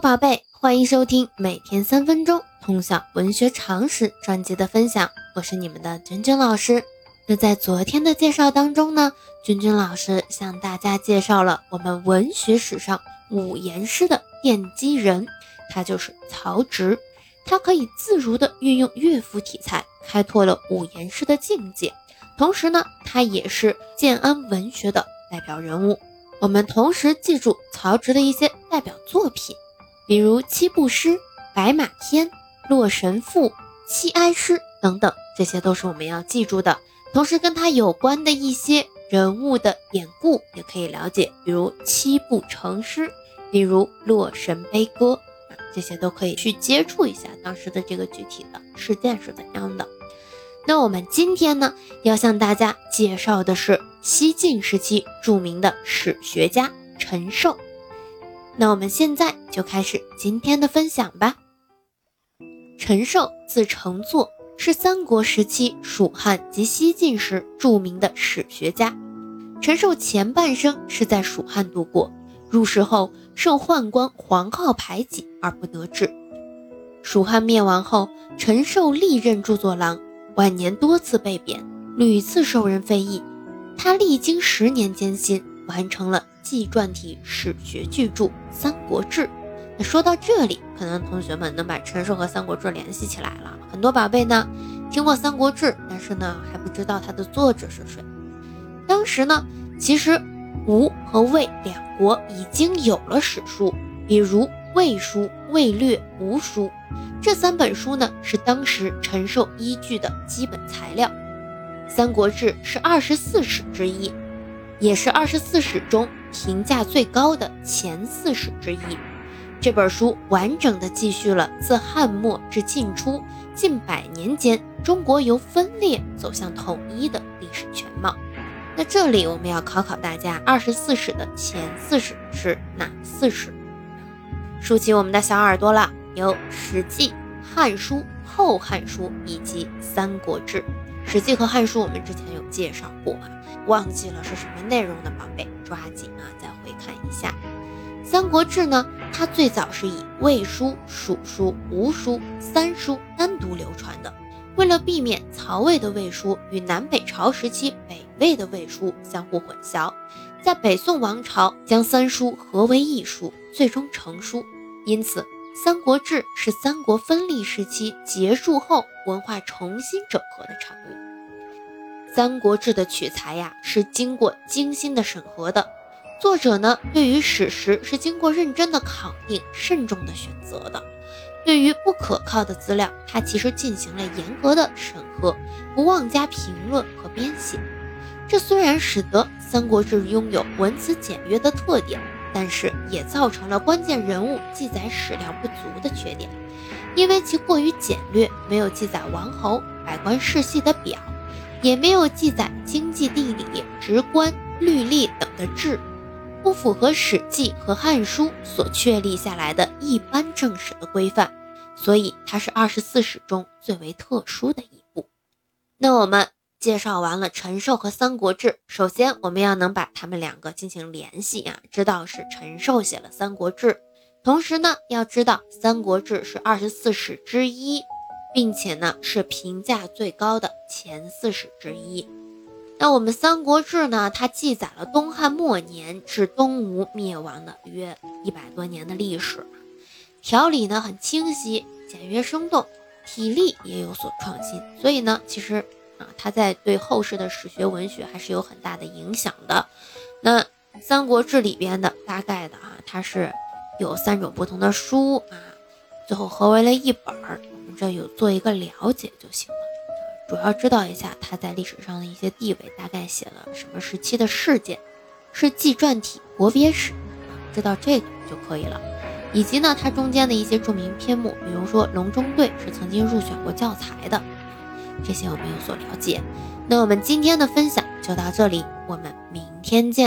宝贝，欢迎收听每天三分钟通晓文学常识专辑的分享，我是你们的君君老师。那在昨天的介绍当中呢，君君老师向大家介绍了我们文学史上五言诗的奠基人，他就是曹植。他可以自如地运用乐府题材，开拓了五言诗的境界。同时呢，他也是建安文学的代表人物。我们同时记住曹植的一些代表作品。比如七步诗、白马天、洛神赋、七哀诗等等，这些都是我们要记住的。同时，跟他有关的一些人物的典故也可以了解，比如七步成诗，比如洛神悲歌啊，这些都可以去接触一下当时的这个具体的事件是怎样的。那我们今天呢，要向大家介绍的是西晋时期著名的史学家陈寿。那我们现在就开始今天的分享吧。陈寿字承祚，是三国时期蜀汉及西晋时著名的史学家。陈寿前半生是在蜀汉度过，入仕后受宦官黄皓排挤而不得志。蜀汉灭亡后，陈寿历任著作郎，晚年多次被贬，屡次受人非议。他历经十年艰辛，完成了。纪传体史学巨著《三国志》，那说到这里，可能同学们能把陈寿和《三国志》联系起来了。很多宝贝呢听过《三国志》，但是呢还不知道它的作者是谁。当时呢，其实吴和魏两国已经有了史书，比如《魏书》《魏略》《吴书》这三本书呢，是当时陈寿依据的基本材料。《三国志》是二十四史之一，也是二十四史中。评价最高的前四史之一，这本书完整的记叙了自汉末至晋初近百年间中国由分裂走向统一的历史全貌。那这里我们要考考大家，二十四史的前四史是哪四史？竖起我们的小耳朵了，有《史记》《汉书》《后汉书》以及《三国志》。《史记》和《汉书》我们之前有介绍过啊，忘记了是什么内容的宝贝。抓紧啊，再回看一下《三国志》呢。它最早是以魏书、蜀书、吴书三书单独流传的。为了避免曹魏的魏书与南北朝时期北魏的魏书相互混淆，在北宋王朝将三书合为一书，最终成书。因此，《三国志》是三国分立时期结束后文化重新整合的产物。《三国志》的取材呀，是经过精心的审核的。作者呢，对于史实是经过认真的考定、慎重的选择的。对于不可靠的资料，他其实进行了严格的审核，不妄加评论和编写。这虽然使得《三国志》拥有文辞简约的特点，但是也造成了关键人物记载史料不足的缺点，因为其过于简略，没有记载王侯、百官世系的表。也没有记载经济、地理、职官、律例等的志，不符合《史记》和《汉书》所确立下来的一般正史的规范，所以它是二十四史中最为特殊的一部。那我们介绍完了陈寿和《三国志》，首先我们要能把他们两个进行联系啊，知道是陈寿写了《三国志》，同时呢，要知道《三国志》是二十四史之一。并且呢，是评价最高的前四史之一。那我们《三国志》呢，它记载了东汉末年至东吴灭亡的约一百多年的历史，条理呢很清晰、简约生动，体例也有所创新。所以呢，其实啊，它在对后世的史学文学还是有很大的影响的。那《三国志》里边的大概的啊，它是有三种不同的书啊，最后合为了一本儿。这有做一个了解就行了，主要知道一下他在历史上的一些地位，大概写了什么时期的事件，是纪传体国别史，知道这个就可以了。以及呢，它中间的一些著名篇目，比如说《隆中对》是曾经入选过教材的，这些我们有所了解。那我们今天的分享就到这里，我们明天见。